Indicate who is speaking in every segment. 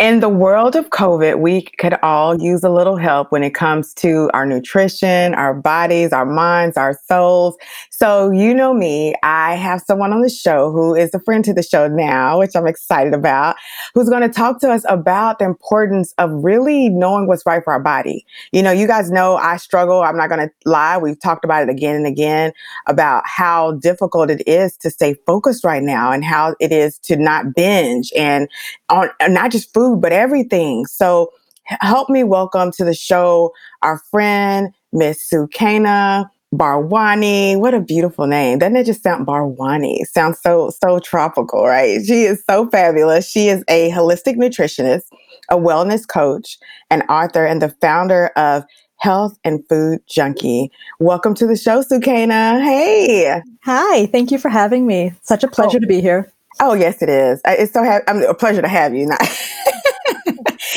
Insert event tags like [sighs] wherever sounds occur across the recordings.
Speaker 1: In the world of COVID, we could all use a little help when it comes to our nutrition, our bodies, our minds, our souls. So, you know me, I have someone on the show who is a friend to the show now, which I'm excited about, who's going to talk to us about the importance of really knowing what's right for our body. You know, you guys know I struggle. I'm not going to lie. We've talked about it again and again about how difficult it is to stay focused right now and how it is to not binge and on not just food but everything. So help me welcome to the show our friend, Miss Sukaina Bharwani. What a beautiful name. Doesn't it just sound Bharwani? Sounds so, so tropical, right? She is so fabulous. She is a holistic nutritionist, a wellness coach, an author, and the founder of Health and Food Junkie. Welcome to the show, Sukaina. Hey.
Speaker 2: Hi. Thank you for having me. Such a pleasure oh. to be here.
Speaker 1: Oh, yes, it is. Uh, it's so ha- I mean, a pleasure to have you. [laughs] Not-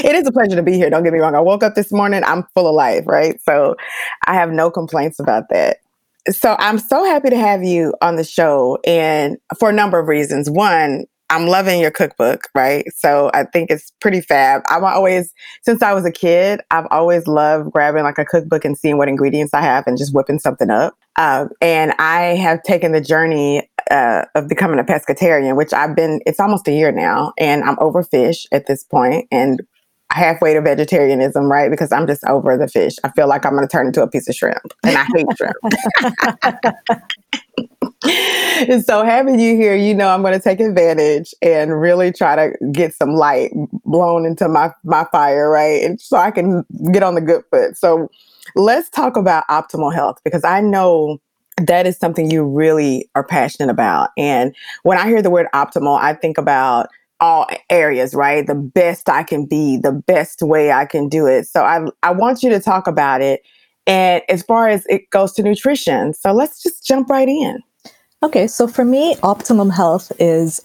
Speaker 1: it is a pleasure to be here. Don't get me wrong. I woke up this morning, I'm full of life, right? So I have no complaints about that. So I'm so happy to have you on the show and for a number of reasons. One, I'm loving your cookbook, right? So I think it's pretty fab. I've always, since I was a kid, I've always loved grabbing like a cookbook and seeing what ingredients I have and just whipping something up. Um, and I have taken the journey uh, of becoming a pescatarian, which I've been, it's almost a year now, and I'm over fish at this point and halfway to vegetarianism, right? Because I'm just over the fish. I feel like I'm going to turn into a piece of shrimp, and I hate shrimp. [laughs] and so having you here, you know, I'm going to take advantage and really try to get some light blown into my my fire, right? And so I can get on the good foot. So let's talk about optimal health because I know that is something you really are passionate about. And when I hear the word optimal, I think about all areas, right? The best I can be, the best way I can do it. So I I want you to talk about it. And as far as it goes to nutrition, so let's just jump right in.
Speaker 2: Okay, so for me, optimum health is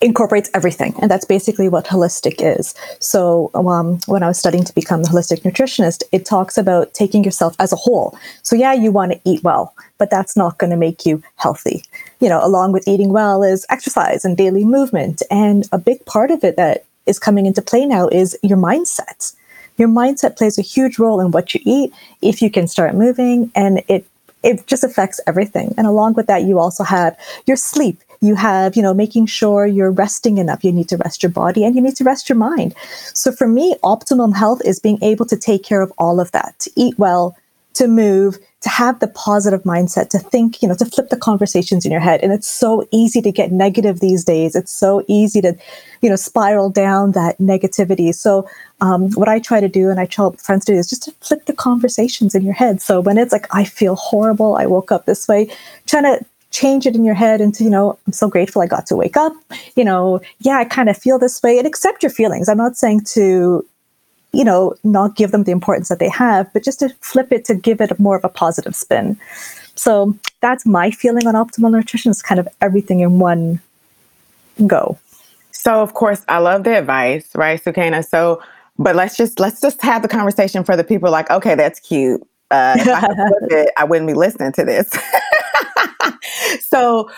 Speaker 2: incorporates everything. And that's basically what holistic is. So, um, when I was studying to become a holistic nutritionist, it talks about taking yourself as a whole. So, yeah, you want to eat well, but that's not going to make you healthy. You know, along with eating well is exercise and daily movement. And a big part of it that is coming into play now is your mindset. Your mindset plays a huge role in what you eat if you can start moving and it it just affects everything. And along with that, you also have your sleep you have you know making sure you're resting enough. You need to rest your body and you need to rest your mind. So for me optimum health is being able to take care of all of that to eat well to move to have the positive mindset to think you know to flip the conversations in your head. And it's so easy to get negative these days. It's so easy to you know spiral down that negativity. So um, what i try to do and i tell friends to do is just to flip the conversations in your head. So when it's like i feel horrible i woke up this way trying to change it in your head into, you know, I'm so grateful I got to wake up. You know, yeah, I kind of feel this way and accept your feelings. I'm not saying to, you know, not give them the importance that they have, but just to flip it to give it more of a positive spin. So that's my feeling on optimal nutrition is kind of everything in one go.
Speaker 1: So of course I love the advice, right, Sukaina? So but let's just let's just have the conversation for the people like, okay, that's cute. Uh, if I, [laughs] it, I wouldn't be listening to this. [laughs] so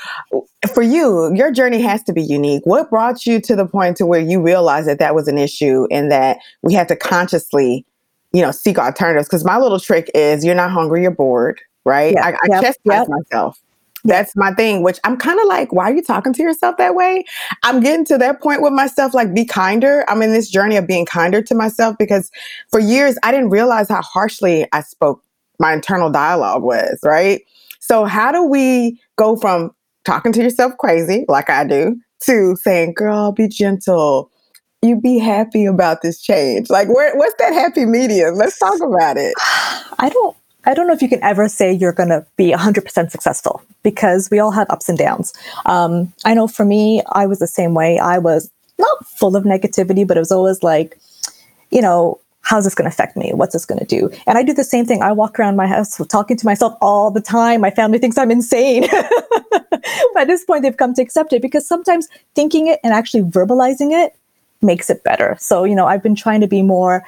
Speaker 1: for you your journey has to be unique what brought you to the point to where you realized that that was an issue and that we had to consciously you know seek alternatives because my little trick is you're not hungry you're bored right i, I yep, chastise yep. myself that's my thing, which I'm kind of like, why are you talking to yourself that way? I'm getting to that point with myself, like, be kinder. I'm in this journey of being kinder to myself because for years I didn't realize how harshly I spoke my internal dialogue was, right? So, how do we go from talking to yourself crazy, like I do, to saying, girl, be gentle? You be happy about this change. Like, where, what's that happy medium? Let's talk about it. [sighs]
Speaker 2: I don't I don't know if you can ever say you're going to be 100% successful because we all have ups and downs. Um, I know for me, I was the same way. I was not full of negativity, but it was always like, you know, how's this going to affect me? What's this going to do? And I do the same thing. I walk around my house talking to myself all the time. My family thinks I'm insane. [laughs] By this point, they've come to accept it because sometimes thinking it and actually verbalizing it makes it better. So, you know, I've been trying to be more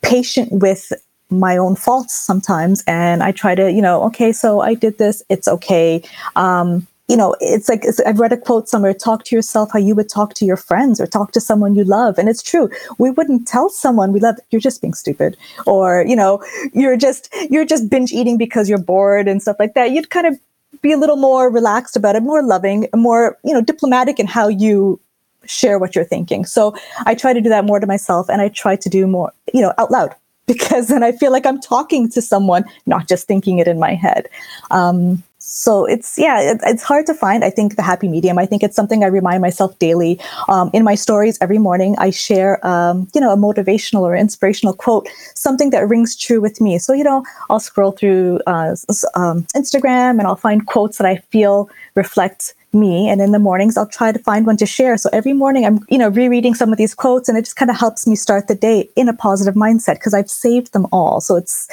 Speaker 2: patient with my own faults sometimes. And I try to, you know, okay, so I did this. It's okay. Um, you know, it's like it's, I've read a quote somewhere talk to yourself how you would talk to your friends or talk to someone you love. And it's true. We wouldn't tell someone we love, you're just being stupid. Or, you know, you're just, you're just binge eating because you're bored and stuff like that. You'd kind of be a little more relaxed about it, more loving, more, you know, diplomatic in how you share what you're thinking. So I try to do that more to myself and I try to do more, you know, out loud [laughs] because then I feel like I'm talking to someone, not just thinking it in my head. Um, so it's yeah it, it's hard to find i think the happy medium. I think it's something i remind myself daily. Um, in my stories every morning i share um, you know a motivational or inspirational quote something that rings true with me. So you know i'll scroll through uh, um, instagram and i'll find quotes that i feel reflect me. And in the mornings i'll try to find one to share. So every morning i'm you know rereading some of these quotes and it just kind of helps me start the day in a positive mindset because i've saved them all. So it's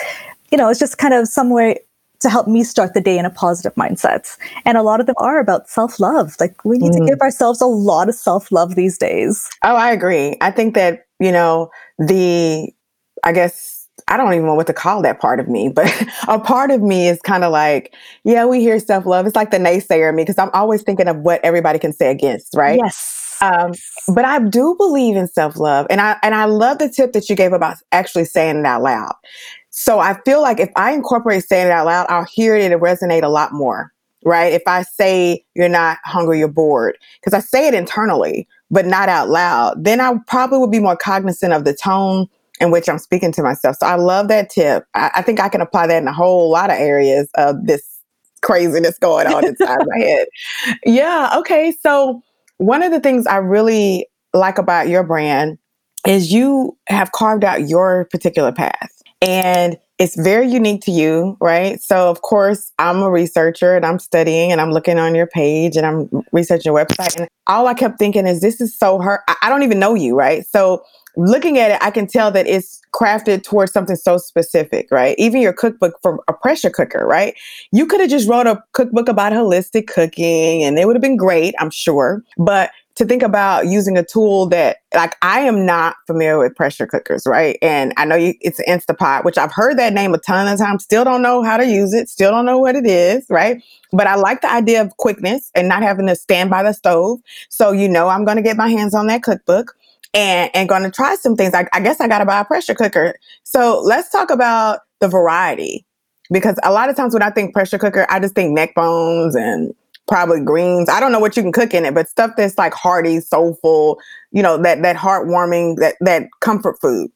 Speaker 2: you know it's just kind of somewhere to help me start the day in a positive mindset. And a lot of them are about self love. Like we need mm. to give ourselves a lot of self love these days.
Speaker 1: Oh, I agree. I think that, you know, the, I guess, I don't even know what to call that part of me, but [laughs] a part of me is kind of like, yeah, we hear self love. It's like the naysayer me because I'm always thinking of what everybody can say against, right?
Speaker 2: Yes.
Speaker 1: Um, but I do believe in self love, and I and I love the tip that you gave about actually saying it out loud. So I feel like if I incorporate saying it out loud, I'll hear it and it resonate a lot more, right? If I say you're not hungry, you're bored, because I say it internally, but not out loud, then I probably would be more cognizant of the tone in which I'm speaking to myself. So I love that tip. I, I think I can apply that in a whole lot of areas of this craziness going on inside my [laughs] head. Yeah. Okay. So one of the things I really like about your brand is you have carved out your particular path and it's very unique to you, right? So, of course, I'm a researcher and I'm studying and I'm looking on your page and I'm researching your website. And all I kept thinking is, this is so her. I don't even know you, right? So, looking at it, I can tell that it's crafted towards something so specific, right? Even your cookbook for a pressure cooker, right? You could have just wrote a cookbook about holistic cooking and it would have been great, I'm sure. But to think about using a tool that like I am not familiar with pressure cookers, right? And I know you, it's Instapot, which I've heard that name a ton of times. Still don't know how to use it. Still don't know what it is, right? But I like the idea of quickness and not having to stand by the stove. So you know I'm going to get my hands on that cookbook and and going to try some things. I, I guess I got to buy a pressure cooker. So let's talk about the variety because a lot of times when I think pressure cooker, I just think neck bones and probably greens. I don't know what you can cook in it, but stuff that's like hearty, soulful, you know, that that heartwarming, that that comfort food.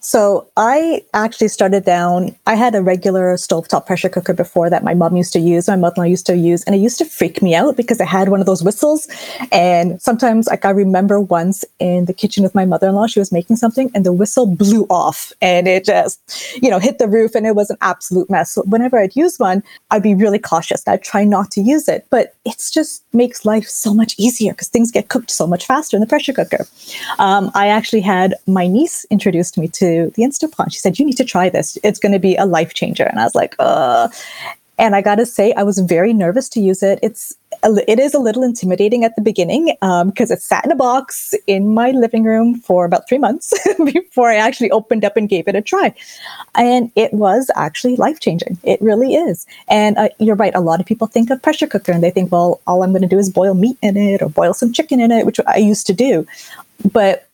Speaker 2: So I actually started down. I had a regular stovetop pressure cooker before that my mom used to use, my mother-in-law used to use, and it used to freak me out because it had one of those whistles. And sometimes, like I remember once in the kitchen with my mother-in-law, she was making something, and the whistle blew off, and it just, you know, hit the roof, and it was an absolute mess. So whenever I'd use one, I'd be really cautious. I'd try not to use it, but it's just makes life so much easier because things get cooked so much faster in the pressure cooker. Um, I actually had my niece introduced me to the Instapot. She said, You need to try this. It's going to be a life changer. And I was like, uh. And I got to say, I was very nervous to use it. It's it is a little intimidating at the beginning because um, it sat in a box in my living room for about three months [laughs] before I actually opened up and gave it a try. And it was actually life changing. It really is. And uh, you're right. A lot of people think of pressure cooker and they think, well, all I'm going to do is boil meat in it or boil some chicken in it, which I used to do. But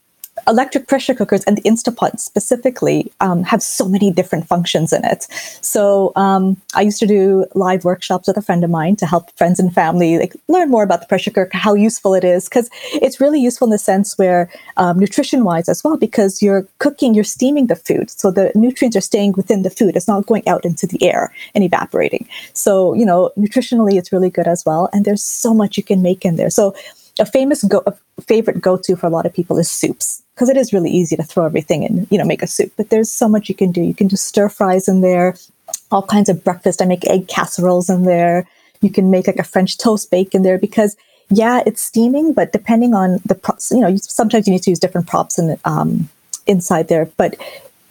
Speaker 2: electric pressure cookers and the Instapot specifically um, have so many different functions in it. So um, I used to do live workshops with a friend of mine to help friends and family like learn more about the pressure cooker, how useful it is, because it's really useful in the sense where um, nutrition wise as well, because you're cooking, you're steaming the food, so the nutrients are staying within the food. It's not going out into the air and evaporating. So you know, nutritionally, it's really good as well. And there's so much you can make in there. So a famous go a favorite go-to for a lot of people is soups because it is really easy to throw everything in you know make a soup but there's so much you can do. You can do stir fries in there all kinds of breakfast. I make egg casseroles in there. You can make like a french toast bake in there because yeah it's steaming but depending on the props you know sometimes you need to use different props and um, inside there but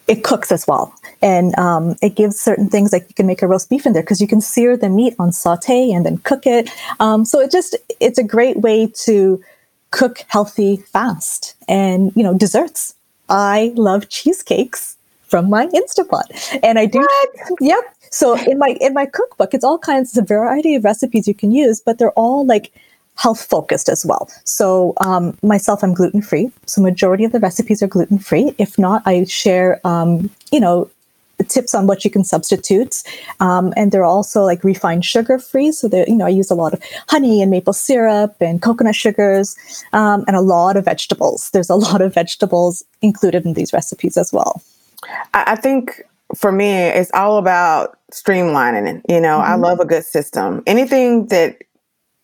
Speaker 2: it cooks as well. And um, it gives certain things like you can make a roast beef in there because you can sear the meat on saute and then cook it. Um, so it just, it's a great way to cook healthy fast and, you know, desserts. I love cheesecakes from my Instapot. And I do, what? yep. So in my, in my cookbook, it's all kinds of variety of recipes you can use, but they're all like, health focused as well. So um, myself, I'm gluten free. So majority of the recipes are gluten free. If not, I share, um, you know, tips on what you can substitute. Um, and they're also like refined sugar free. So they you know, I use a lot of honey and maple syrup and coconut sugars um, and a lot of vegetables. There's a lot of vegetables included in these recipes as well.
Speaker 1: I think for me, it's all about streamlining. You know, mm-hmm. I love a good system. Anything that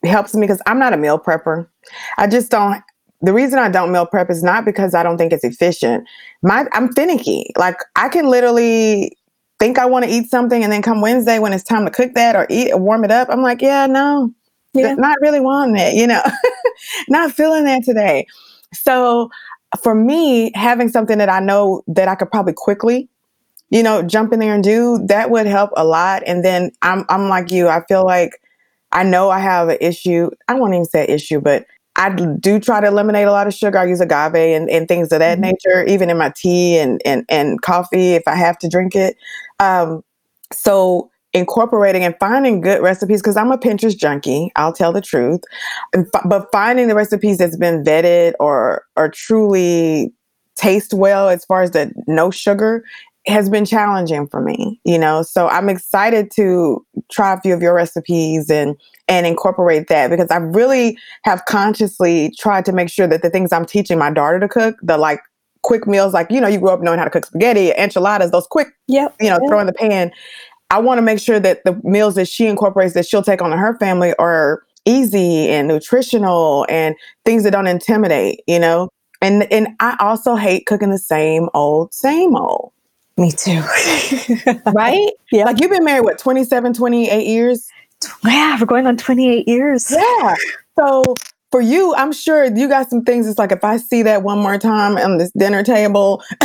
Speaker 1: helps me because I'm not a meal prepper. I just don't. The reason I don't meal prep is not because I don't think it's efficient. My I'm finicky. Like I can literally think I want to eat something, and then come Wednesday when it's time to cook that or eat or warm it up, I'm like, yeah, no, yeah. not really wanting it. You know, [laughs] not feeling that today. So for me, having something that I know that I could probably quickly you know, jump in there and do that would help a lot. And then I'm I'm like you. I feel like I know I have an issue. I won't even say issue, but I do try to eliminate a lot of sugar. I use agave and, and things of that mm-hmm. nature, even in my tea and, and, and coffee if I have to drink it. Um, so incorporating and finding good recipes because I'm a Pinterest junkie. I'll tell the truth, but finding the recipes that's been vetted or or truly taste well as far as the no sugar has been challenging for me, you know. So I'm excited to try a few of your recipes and and incorporate that because I really have consciously tried to make sure that the things I'm teaching my daughter to cook, the like quick meals, like you know, you grew up knowing how to cook spaghetti, enchiladas, those quick,
Speaker 2: yep,
Speaker 1: you know,
Speaker 2: yep.
Speaker 1: throw in the pan. I want to make sure that the meals that she incorporates that she'll take on to her family are easy and nutritional and things that don't intimidate, you know. And and I also hate cooking the same old, same old.
Speaker 2: Me too. [laughs]
Speaker 1: right? Yeah. Like you've been married, what, 27, 28 years?
Speaker 2: Yeah, we're going on 28 years.
Speaker 1: Yeah. So for you, I'm sure you got some things. It's like if I see that one more time on this dinner table, [laughs]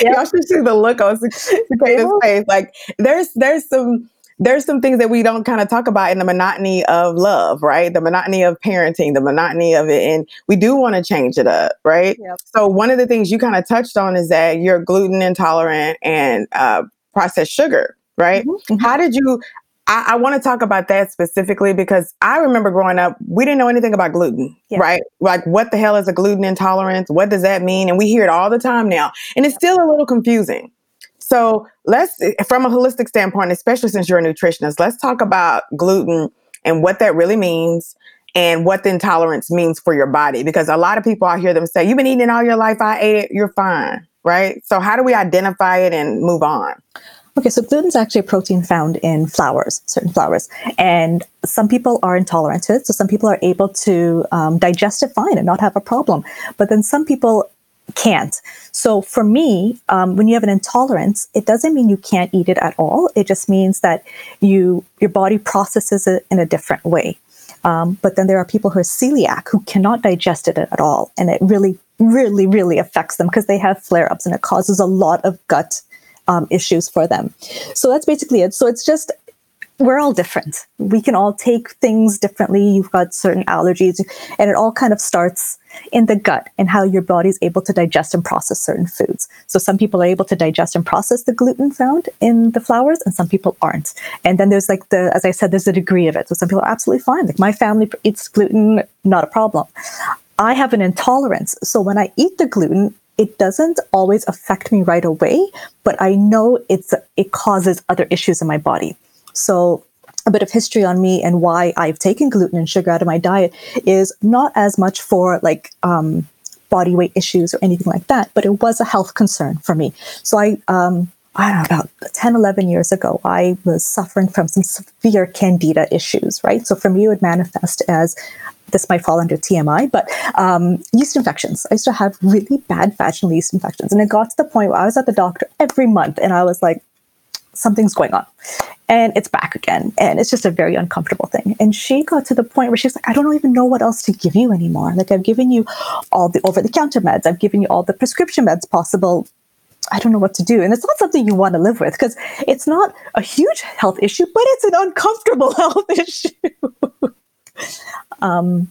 Speaker 1: yep. y'all should see the look on Cicada's face. Like there's there's some there's some things that we don't kind of talk about in the monotony of love, right? The monotony of parenting, the monotony of it. And we do want to change it up, right? Yep. So, one of the things you kind of touched on is that you're gluten intolerant and uh, processed sugar, right? Mm-hmm. mm-hmm. How did you? I, I want to talk about that specifically because I remember growing up, we didn't know anything about gluten, yeah. right? Like, what the hell is a gluten intolerance? What does that mean? And we hear it all the time now. And it's still a little confusing. So let's, from a holistic standpoint, especially since you're a nutritionist, let's talk about gluten and what that really means and what the intolerance means for your body. Because a lot of people, I hear them say, You've been eating all your life, I ate it, you're fine. Right. So, how do we identify it and move on?
Speaker 2: Okay, so gluten is actually a protein found in flours, certain flours, and some people are intolerant to it. So some people are able to um, digest it fine and not have a problem, but then some people can't. So for me, um, when you have an intolerance, it doesn't mean you can't eat it at all. It just means that you your body processes it in a different way. Um, but then there are people who are celiac who cannot digest it at all, and it really, really, really affects them because they have flare ups and it causes a lot of gut um, issues for them. So that's basically it. So it's just we're all different. We can all take things differently. You've got certain allergies, and it all kind of starts in the gut and how your body is able to digest and process certain foods. So some people are able to digest and process the gluten found in the flours, and some people aren't. And then there's like the, as I said, there's a degree of it. So some people are absolutely fine. Like my family eats gluten, not a problem. I have an intolerance. So when I eat the gluten, it doesn't always affect me right away, but I know it's it causes other issues in my body. So a bit of history on me and why I've taken gluten and sugar out of my diet is not as much for like um, body weight issues or anything like that, but it was a health concern for me. So I, um, I don't know, about 10, 11 years ago, I was suffering from some severe candida issues, right? So for me, it would manifest as this might fall under TMI, but um, yeast infections. I used to have really bad vaginal yeast infections. And it got to the point where I was at the doctor every month and I was like, something's going on. And it's back again. And it's just a very uncomfortable thing. And she got to the point where she's like i don't even know what else to give you anymore. Like i've given you all the over the counter meds. I've given you all the prescription meds possible. I don't know what to do. And it's not something you want to live with because it's not a huge health issue, but it's an uncomfortable [laughs] health issue. [laughs] um,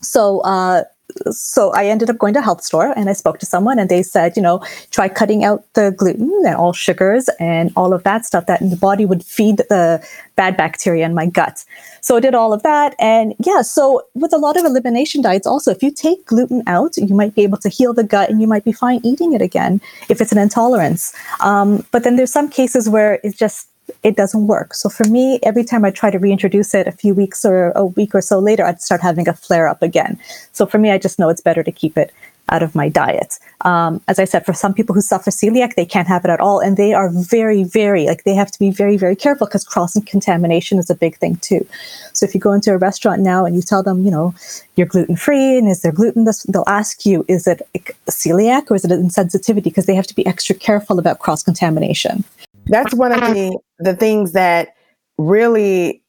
Speaker 2: so, uh, so I ended up going to a health store and I spoke to someone and they said, you know, try cutting out the gluten and all sugars and all of that stuff that the body would feed the bad bacteria in my gut. So I did all of that. And yeah, so with a lot of elimination diets, also, if you take gluten out, you might be able to heal the gut and you might be fine eating it again if it's an intolerance. Um, but then there's some cases where it's just it doesn't work. So for me, every time I try to reintroduce it a few weeks or a week or so later, I'd start having a flare up again. So for me, I just know it's better to keep it out of my diet. Um, as I said, for some people who suffer celiac, they can't have it at all. And they are very, very, like, they have to be very, very careful because cross contamination is a big thing too. So if you go into a restaurant now and you tell them, you know, you're gluten free and is there gluten, they'll ask you, is it celiac or is it insensitivity? Because they have to be extra careful about cross contamination.
Speaker 1: That's one of the the things that really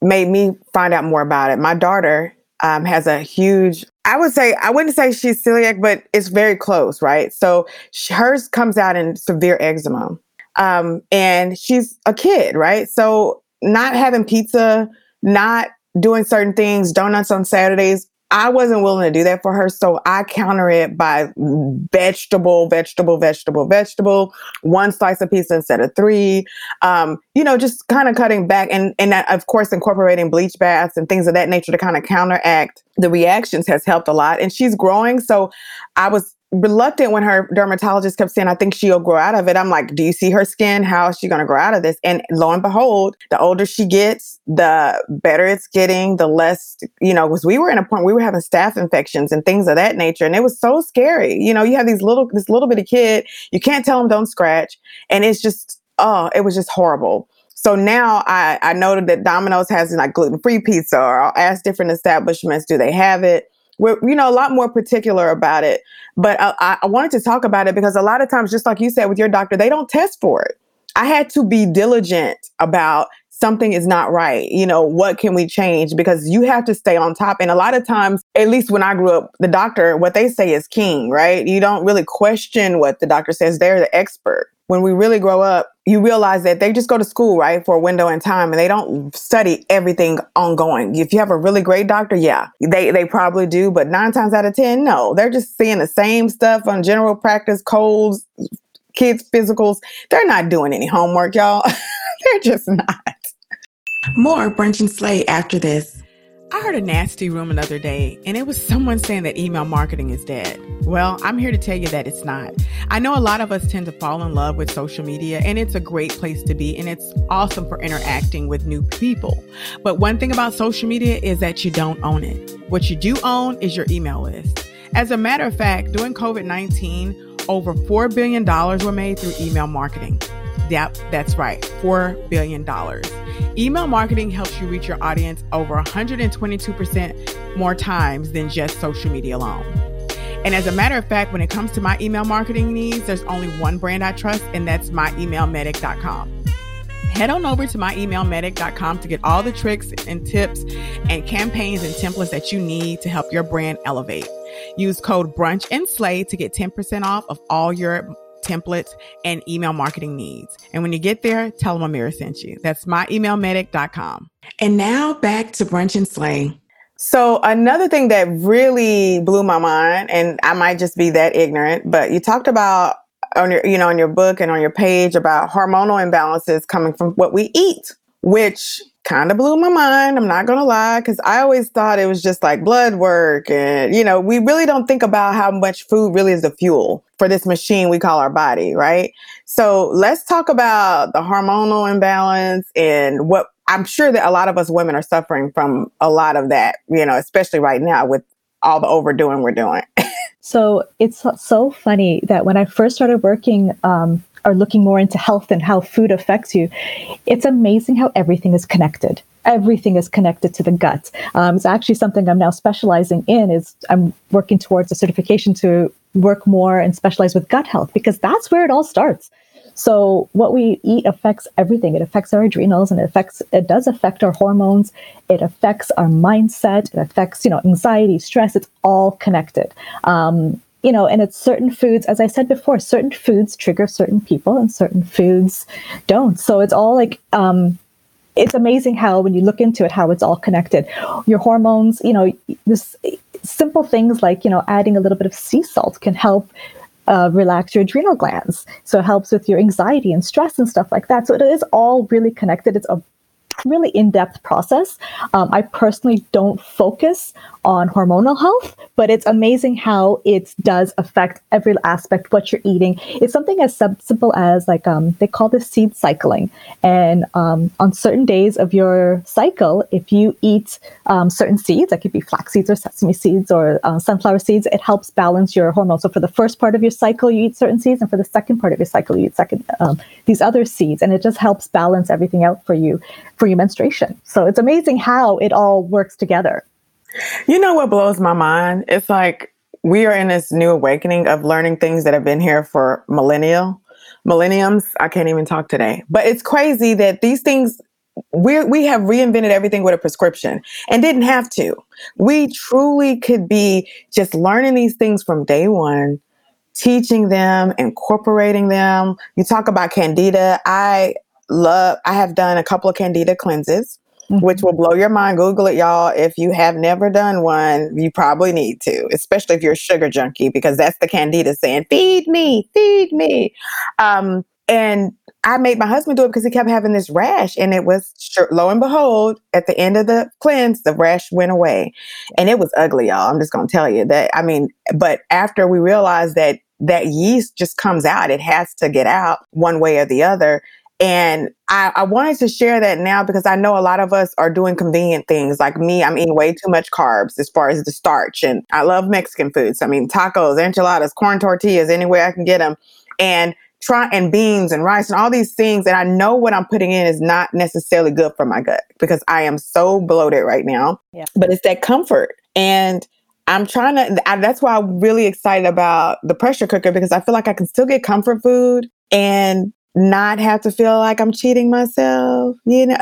Speaker 1: made me find out more about it. My daughter um, has a huge, I would say, I wouldn't say she's celiac, but it's very close, right? So she, hers comes out in severe eczema. Um, and she's a kid, right? So not having pizza, not doing certain things, donuts on Saturdays, I wasn't willing to do that for her. So I counter it by vegetable, vegetable, vegetable, vegetable, one slice of pizza instead of three. Um, you know, just kind of cutting back and, and that, of course, incorporating bleach baths and things of that nature to kind of counteract the reactions has helped a lot. And she's growing. So I was reluctant when her dermatologist kept saying, I think she'll grow out of it. I'm like, do you see her skin? How is she going to grow out of this? And lo and behold, the older she gets, the better it's getting, the less, you know, because we were in a point, we were having staph infections and things of that nature. And it was so scary. You know, you have these little, this little bitty kid, you can't tell them don't scratch. And it's just, oh, it was just horrible. So now I, I noted that Domino's has like gluten free pizza, or I'll ask different establishments, do they have it? We're you know a lot more particular about it. But uh, I, I wanted to talk about it because a lot of times just like you said with your doctor they don't test for it. I had to be diligent about something is not right. You know what can we change? Because you have to stay on top. And a lot of times at least when i grew up the doctor what they say is king right? You don't really question what the doctor says. They're the expert when we really grow up, you realize that they just go to school, right, for a window in time and they don't study everything ongoing. If you have a really great doctor, yeah, they, they probably do, but nine times out of 10, no, they're just seeing the same stuff on general practice, colds, kids' physicals. They're not doing any homework, y'all. [laughs] they're just not. More Brunch and Slay after this.
Speaker 3: I heard a nasty rumor the other day, and it was someone saying that email marketing is dead. Well, I'm here to tell you that it's not. I know a lot of us tend to fall in love with social media, and it's a great place to be, and it's awesome for interacting with new people. But one thing about social media is that you don't own it. What you do own is your email list. As a matter of fact, during COVID 19, over $4 billion were made through email marketing. Yep, that's right, $4 billion. Email marketing helps you reach your audience over 122% more times than just social media alone. And as a matter of fact, when it comes to my email marketing needs, there's only one brand I trust, and that's myemailmedic.com. Head on over to myemailmedic.com to get all the tricks and tips and campaigns and templates that you need to help your brand elevate. Use code brunch and slay to get 10% off of all your templates, and email marketing needs. And when you get there, tell them Amira sent you. That's myemailmedic.com.
Speaker 1: And now back to Brunch and Slay. So another thing that really blew my mind, and I might just be that ignorant, but you talked about on your, you know, on your book and on your page about hormonal imbalances coming from what we eat, which kind of blew my mind. I'm not going to lie because I always thought it was just like blood work. And, you know, we really don't think about how much food really is the fuel for this machine we call our body, right? So let's talk about the hormonal imbalance and what I'm sure that a lot of us women are suffering from a lot of that, you know, especially right now with all the overdoing we're doing. [laughs]
Speaker 2: so it's so funny that when I first started working, um, are looking more into health and how food affects you, it's amazing how everything is connected. Everything is connected to the gut. Um, it's actually something I'm now specializing in. Is I'm working towards a certification to work more and specialize with gut health because that's where it all starts. So what we eat affects everything. It affects our adrenals and it affects it does affect our hormones. It affects our mindset. It affects, you know, anxiety, stress. It's all connected. Um, you know, and it's certain foods, as I said before, certain foods trigger certain people and certain foods don't. So it's all like, um, it's amazing how when you look into it, how it's all connected. Your hormones, you know, this simple things like, you know, adding a little bit of sea salt can help uh, relax your adrenal glands. So it helps with your anxiety and stress and stuff like that. So it is all really connected. It's a really in-depth process. Um, I personally don't focus on hormonal health, but it's amazing how it does affect every aspect what you're eating. It's something as simple as like um, they call this seed cycling, and um, on certain days of your cycle, if you eat um, certain seeds, that could be flax seeds or sesame seeds or uh, sunflower seeds, it helps balance your hormones. So for the first part of your cycle, you eat certain seeds, and for the second part of your cycle, you eat second um, these other seeds, and it just helps balance everything out for you for your menstruation. So it's amazing how it all works together.
Speaker 1: You know what blows my mind? It's like we are in this new awakening of learning things that have been here for millennial millenniums. I can't even talk today. But it's crazy that these things we we have reinvented everything with a prescription and didn't have to. We truly could be just learning these things from day one, teaching them, incorporating them. You talk about candida. I love I have done a couple of candida cleanses mm-hmm. which will blow your mind. Google it, y'all. If you have never done one, you probably need to, especially if you're a sugar junkie, because that's the candida saying, feed me, feed me. Um, and I made my husband do it because he kept having this rash, and it was lo and behold, at the end of the cleanse, the rash went away, and it was ugly, y'all. I'm just gonna tell you that. I mean, but after we realized that that yeast just comes out, it has to get out one way or the other. And I, I, wanted to share that now because I know a lot of us are doing convenient things. Like me, I'm eating way too much carbs as far as the starch. And I love Mexican foods. I mean, tacos, enchiladas, corn tortillas, any way I can get them. And try and beans and rice and all these things. And I know what I'm putting in is not necessarily good for my gut because I am so bloated right now. Yeah. But it's that comfort. And I'm trying to, I, that's why I'm really excited about the pressure cooker because I feel like I can still get comfort food and not have to feel like I'm cheating myself, you know.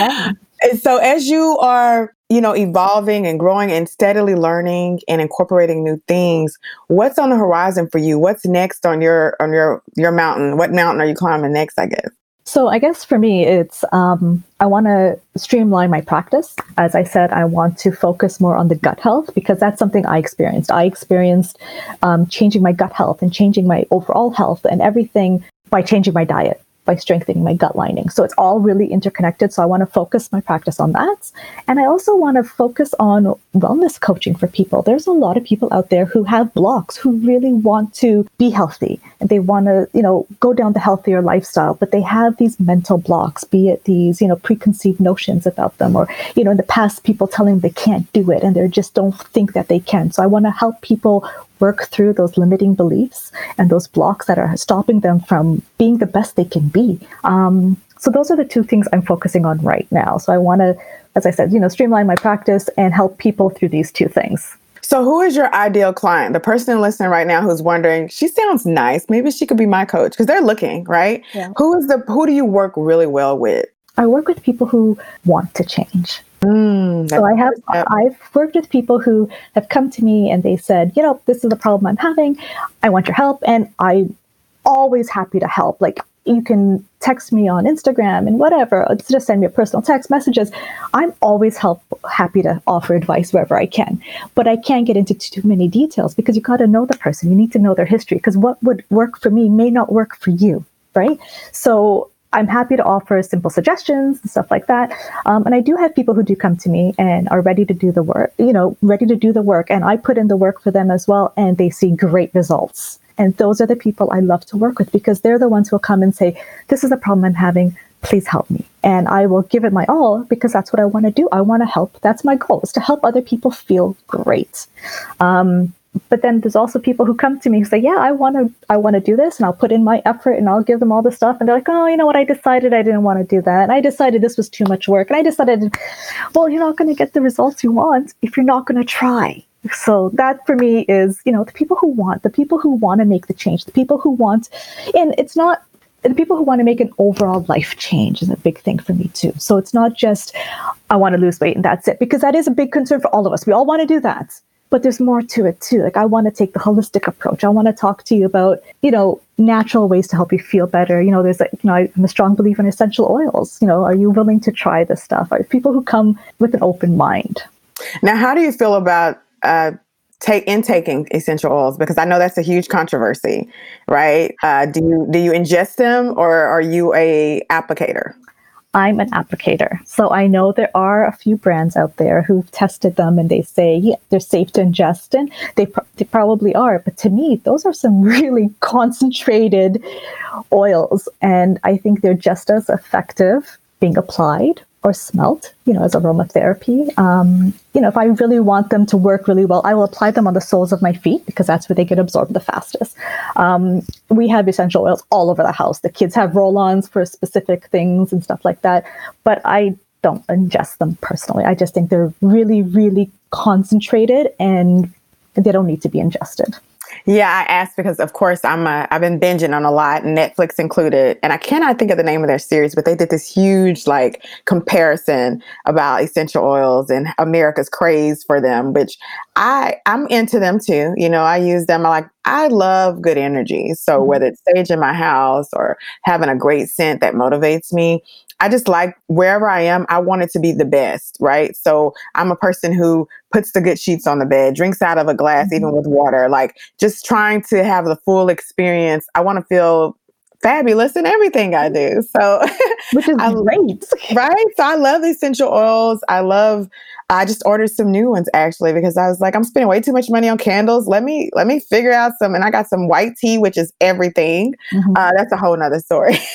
Speaker 1: yeah. [laughs] So as you are, you know, evolving and growing and steadily learning and incorporating new things, what's on the horizon for you? What's next on your on your your mountain? What mountain are you climbing next, I guess?
Speaker 2: So I guess for me, it's um, I want to streamline my practice. As I said, I want to focus more on the gut health because that's something I experienced. I experienced um, changing my gut health and changing my overall health and everything by changing my diet by strengthening my gut lining. So it's all really interconnected. So I want to focus my practice on that. And I also want to focus on wellness coaching for people. There's a lot of people out there who have blocks, who really want to be healthy and they want to, you know, go down the healthier lifestyle, but they have these mental blocks, be it these, you know, preconceived notions about them or, you know, in the past people telling them they can't do it and they just don't think that they can. So I want to help people work through those limiting beliefs and those blocks that are stopping them from being the best they can be. Um, so those are the two things I'm focusing on right now. So I want to, as I said, you know, streamline my practice and help people through these two things.
Speaker 1: So, who is your ideal client? The person listening right now who's wondering, she sounds nice. Maybe she could be my coach because they're looking, right? Yeah. Who is the who do you work really well with?
Speaker 2: I work with people who want to change. Mm, so I have I've worked with people who have come to me and they said, you know, this is the problem I'm having. I want your help, and I'm always happy to help. Like you can text me on Instagram and whatever, just send me a personal text messages. I'm always help happy to offer advice wherever I can, but I can't get into too many details because you got to know the person. You need to know their history because what would work for me may not work for you, right? So I'm happy to offer simple suggestions and stuff like that. Um, and I do have people who do come to me and are ready to do the work, you know, ready to do the work. And I put in the work for them as well, and they see great results. And those are the people I love to work with because they're the ones who will come and say, This is a problem I'm having. Please help me. And I will give it my all because that's what I want to do. I want to help. That's my goal is to help other people feel great. Um, but then there's also people who come to me who say, "Yeah, I want to, I want to do this, and I'll put in my effort, and I'll give them all the stuff." And they're like, "Oh, you know what? I decided I didn't want to do that. And I decided this was too much work, and I decided, well, you're not going to get the results you want if you're not going to try." So that for me is, you know, the people who want, the people who want to make the change, the people who want, and it's not the people who want to make an overall life change is a big thing for me too. So it's not just I want to lose weight and that's it, because that is a big concern for all of us. We all want to do that but there's more to it too. Like I want to take the holistic approach. I want to talk to you about, you know, natural ways to help you feel better. You know, there's like, you know, I'm a strong believer in essential oils. You know, are you willing to try this stuff? Are people who come with an open mind?
Speaker 1: Now, how do you feel about uh, take intaking essential oils? Because I know that's a huge controversy, right? Uh, do you do you ingest them or are you a applicator?
Speaker 2: I'm an applicator. So I know there are a few brands out there who've tested them and they say, yeah, they're safe to ingest and they, pr- they probably are. But to me, those are some [laughs] really concentrated oils. And I think they're just as effective being applied or smelt, you know, as aromatherapy. Um, you know, if I really want them to work really well, I will apply them on the soles of my feet because that's where they get absorbed the fastest. Um, we have essential oils all over the house. The kids have roll-ons for specific things and stuff like that, but I don't ingest them personally. I just think they're really, really concentrated and they don't need to be ingested.
Speaker 1: Yeah, I asked because, of course, I'm a, I've been binging on a lot, Netflix included, and I cannot think of the name of their series, but they did this huge like comparison about essential oils and America's craze for them, which I I'm into them too. You know, I use them. I like I love good energy, so mm-hmm. whether it's sage in my house or having a great scent that motivates me, I just like wherever I am, I want it to be the best, right? So I'm a person who puts the good sheets on the bed, drinks out of a glass, mm-hmm. even with water, like just trying to have the full experience. I want to feel fabulous in everything I do. So, [laughs]
Speaker 2: which is I, great, [laughs]
Speaker 1: right? So I love essential oils. I love. I just ordered some new ones actually because I was like, I'm spending way too much money on candles. Let me let me figure out some. And I got some white tea, which is everything. Mm-hmm. Uh, that's a whole nother story. [laughs]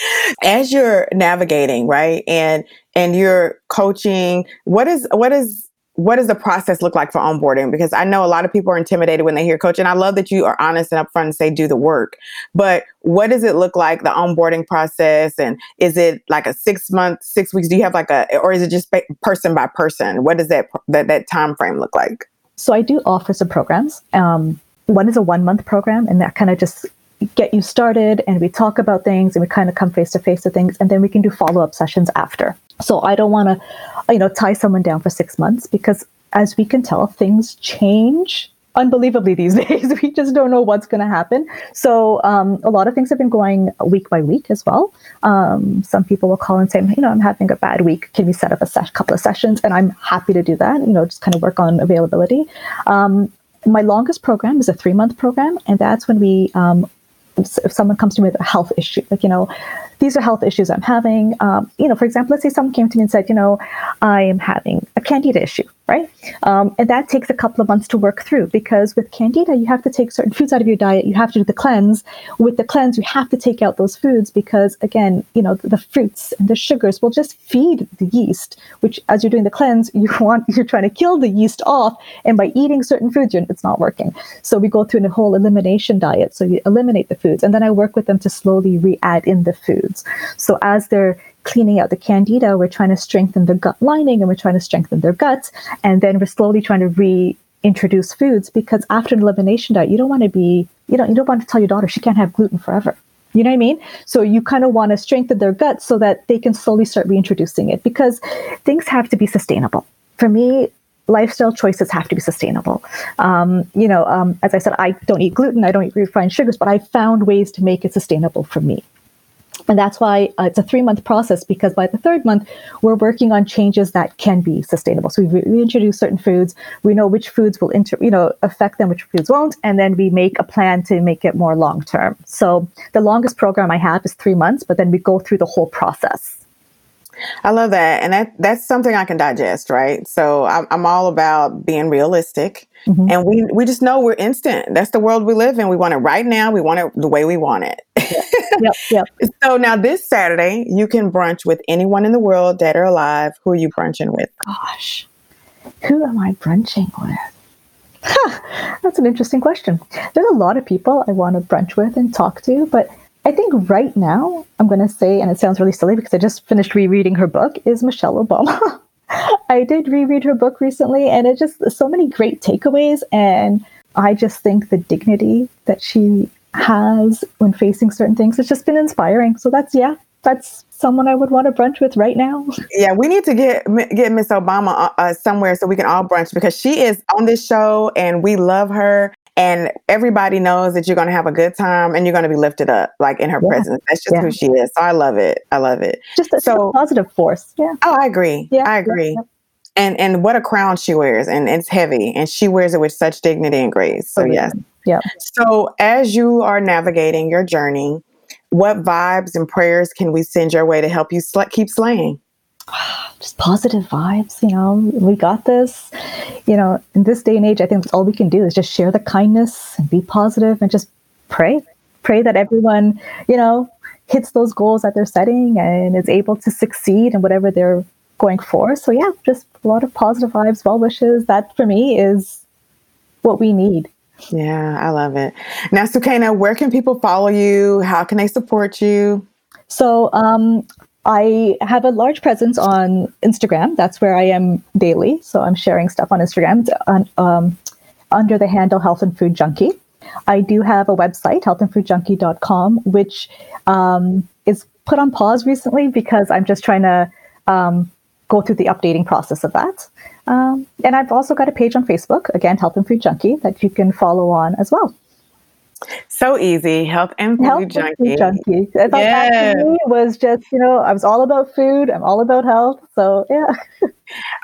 Speaker 1: [laughs] as you're navigating right? And and you're coaching what is what is what does the process look like for onboarding? Because i know a lot of people are intimidated when they hear coach and i love that you are honest and upfront and say do the work. But what does it look like the onboarding process? And is it like a six month six weeks? Do you have like a or is it just person by person? What does that that, that time frame look like?
Speaker 2: So i do offer some programs. Um, one is a one month program and that kind of just get you started and we talk about things and we kind of come face to face to things and then we can do follow-up sessions after. So i don't want to you know tie someone down for six months because as we can tell things change unbelievably these [laughs] days. We just don't know what's going to happen. So um, a lot of things have been going week by week as well. Um, some people will call and say you know i'm having a bad week. Can we set up a ses- couple of sessions? And i'm happy to do that you know just kind of work on availability. Um, my longest program is a three month program and that's when we um, if someone comes to me with a health issue, like, you know, these are health issues I'm having. Um, you know, for example, let's say someone came to me and said, you know, I am having a candida issue right? Um, and that takes a couple of months to work through because with candida, you have to take certain foods out of your diet. You have to do the cleanse. With the cleanse, you have to take out those foods because, again, you know, the, the fruits and the sugars will just feed the yeast. Which, as you're doing the cleanse, [laughs] you want you're trying to kill the yeast off, and by eating certain foods, it's not working. So we go through a whole elimination diet. So you eliminate the foods, and then I work with them to slowly re-add in the foods. So as they're cleaning out the candida, we're trying to strengthen the gut lining and we're trying to strengthen their guts. And then we're slowly trying to reintroduce foods because after an elimination diet, you don't want to be, you know, you don't want to tell your daughter she can't have gluten forever. You know what I mean? So you kind of want to strengthen their gut so that they can slowly start reintroducing it because things have to be sustainable. For me, lifestyle choices have to be sustainable. Um, you know, um, as I said, I don't eat gluten, I don't eat refined sugars, but I found ways to make it sustainable for me. And that's why uh, it's a three month process because by the third month, we're working on changes that can be sustainable. So we reintroduce certain foods. We know which foods will inter- you know, affect them, which foods won't. And then we make a plan to make it more long term. So the longest program I have is three months, but then we go through the whole process.
Speaker 1: I love that, and that that's something I can digest, right? So I'm, I'm all about being realistic, mm-hmm. and we we just know we're instant. That's the world we live in. We want it right now. We want it the way we want it. [laughs]
Speaker 2: yep, yep.
Speaker 1: So now this Saturday, you can brunch with anyone in the world, dead or alive. Who are you brunching with?
Speaker 2: Gosh, who am I brunching with? Huh, that's an interesting question. There's a lot of people I want to brunch with and talk to, but I think right now, I'm going to say, and it sounds really silly because I just finished rereading her book, is Michelle Obama. [laughs] I did reread her book recently, and it just so many great takeaways. And I just think the dignity that she has when facing certain things. Has just been inspiring. So that's, yeah, that's someone I would want to brunch with right now. [laughs]
Speaker 1: Yeah, we need to get get Miss Obama uh, uh, somewhere so we can all brunch because she is on this show and we love her and everybody knows that you're going to have a good time and you're going to be lifted up like in her yeah. presence. That's just yeah. who she is. So i love it. I love it.
Speaker 2: Just a, so a positive force. Yeah.
Speaker 1: Oh i agree. Yeah. I agree. Yeah. and and what a crown she wears and it's heavy and she wears it with such dignity and grace. So yes
Speaker 2: yeah.
Speaker 1: So as you are navigating your journey what vibes and prayers can we send your way to help you sl- keep slaying? [sighs]
Speaker 2: Just positive vibes you know? We got this you know in this day and age i think all we can do is just share the kindness and be positive and just pray. Pray that everyone you know hits those goals that they're setting and is able to succeed in whatever they're going for. So yeah just a lot of positive vibes well wishes. That for me is what we need
Speaker 1: yeah i love it now sukaina where can people follow you how can they support you
Speaker 2: so um, I have a large presence on Instagram. That's where I am daily. So I'm sharing stuff on Instagram on, um, under the handle Health and Food Junkie. I do have a website, healthandfoodjunkie.com, which um, is put on pause recently because I'm just trying to um, go through the updating process of that. Um, and I've also got a page on Facebook, again, and Food Junkie, that you can follow on as well.
Speaker 1: So easy, health and food health junkie. Junkie.
Speaker 2: I thought yeah. that me was just, you know, I was all about food. I'm all about health. So yeah.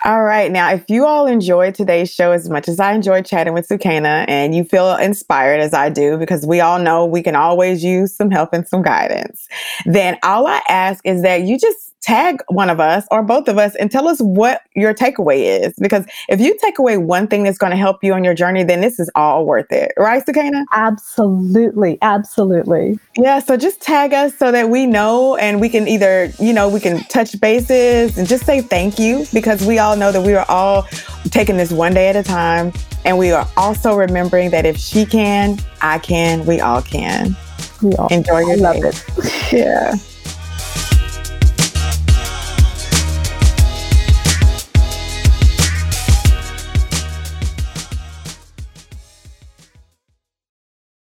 Speaker 1: all right. Now, if you all enjoyed today's show as much as I enjoyed chatting with Sukaina and you feel inspired as I do, because we all know we can always use some help and some guidance, then all I ask is that you just tag one of us or both of us and tell us what your takeaway is. Because if you take away one thing that's going to help you on your journey, then this is all worth it. Right, Sukaina? Absolutely.
Speaker 2: Absolutely. Absolutely.
Speaker 1: Yeah. So just tag us so that we know and we can either, you know, we can touch bases and just say thank you because we all know that we are all taking this one day at a time. And we are also remembering that if she can, I can, we all can.
Speaker 2: We all
Speaker 1: enjoy your
Speaker 2: I love it.
Speaker 1: yeah.